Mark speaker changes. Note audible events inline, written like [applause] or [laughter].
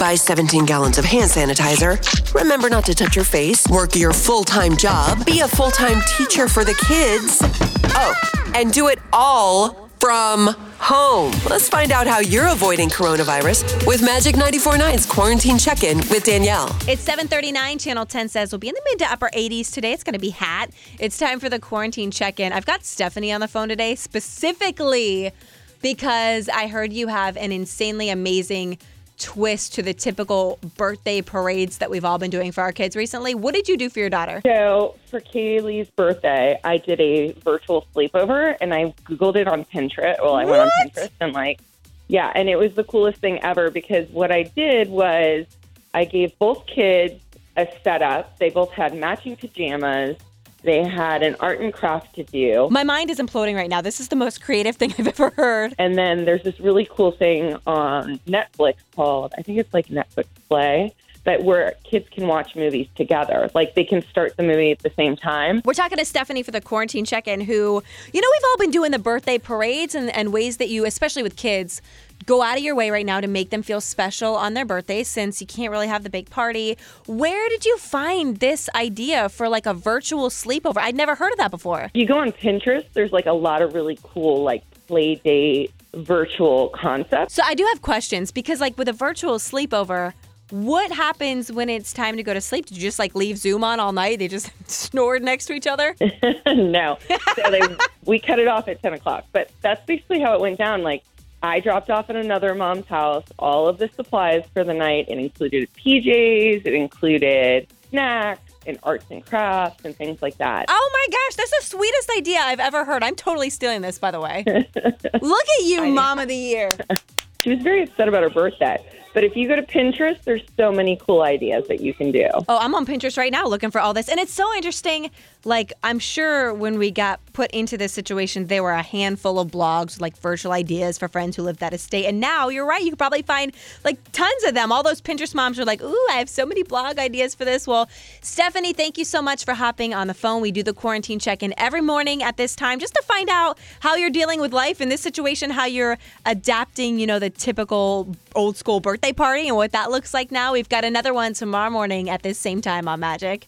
Speaker 1: Buy 17 gallons of hand sanitizer. Remember not to touch your face. Work your full time job. Be a full time teacher for the kids. Oh, and do it all from home. Let's find out how you're avoiding coronavirus with Magic 94.9's Quarantine Check In with Danielle.
Speaker 2: It's 7:39. Channel 10 says we'll be in the mid to upper 80s today. It's going to be hot. It's time for the quarantine check-in. I've got Stephanie on the phone today specifically because I heard you have an insanely amazing twist to the typical birthday parades that we've all been doing for our kids recently. What did you do for your daughter?
Speaker 3: So for Kaylee's birthday, I did a virtual sleepover and I Googled it on Pinterest. Well, I went on Pinterest and like, yeah, and it was the coolest thing ever because what I did was I gave both kids a setup. They both had matching pajamas. They had an art and craft to do.
Speaker 2: My mind is imploding right now. This is the most creative thing I've ever heard.
Speaker 3: And then there's this really cool thing on Netflix called, I think it's like Netflix Play, that where kids can watch movies together. Like they can start the movie at the same time.
Speaker 2: We're talking to Stephanie for the quarantine check in, who, you know, we've all been doing the birthday parades and, and ways that you, especially with kids, go out of your way right now to make them feel special on their birthday since you can't really have the big party. Where did you find this idea for like a virtual sleepover? I'd never heard of that before.
Speaker 3: You go on Pinterest, there's like a lot of really cool like play date virtual concepts.
Speaker 2: So I do have questions because, like, with a virtual sleepover, what happens when it's time to go to sleep? Did you just like leave Zoom on all night? They just [laughs] snored next to each other? [laughs]
Speaker 3: no. So they, we cut it off at 10 o'clock. But that's basically how it went down. Like, I dropped off at another mom's house all of the supplies for the night. It included PJs, it included snacks and arts and crafts and things like that.
Speaker 2: Oh my gosh, that's the sweetest idea I've ever heard. I'm totally stealing this, by the way. [laughs] Look at you, mom of the year. [laughs]
Speaker 3: She was very upset about her birthday. But if you go to Pinterest, there's so many cool ideas that you can do.
Speaker 2: Oh, I'm on Pinterest right now looking for all this. And it's so interesting. Like, I'm sure when we got put into this situation, there were a handful of blogs, like virtual ideas for friends who lived out estate. And now you're right. You could probably find like tons of them. All those Pinterest moms are like, ooh, I have so many blog ideas for this. Well, Stephanie, thank you so much for hopping on the phone. We do the quarantine check in every morning at this time just to find out how you're dealing with life in this situation, how you're adapting, you know, typical old school birthday party and what that looks like now. We've got another one tomorrow morning at this same time on Magic.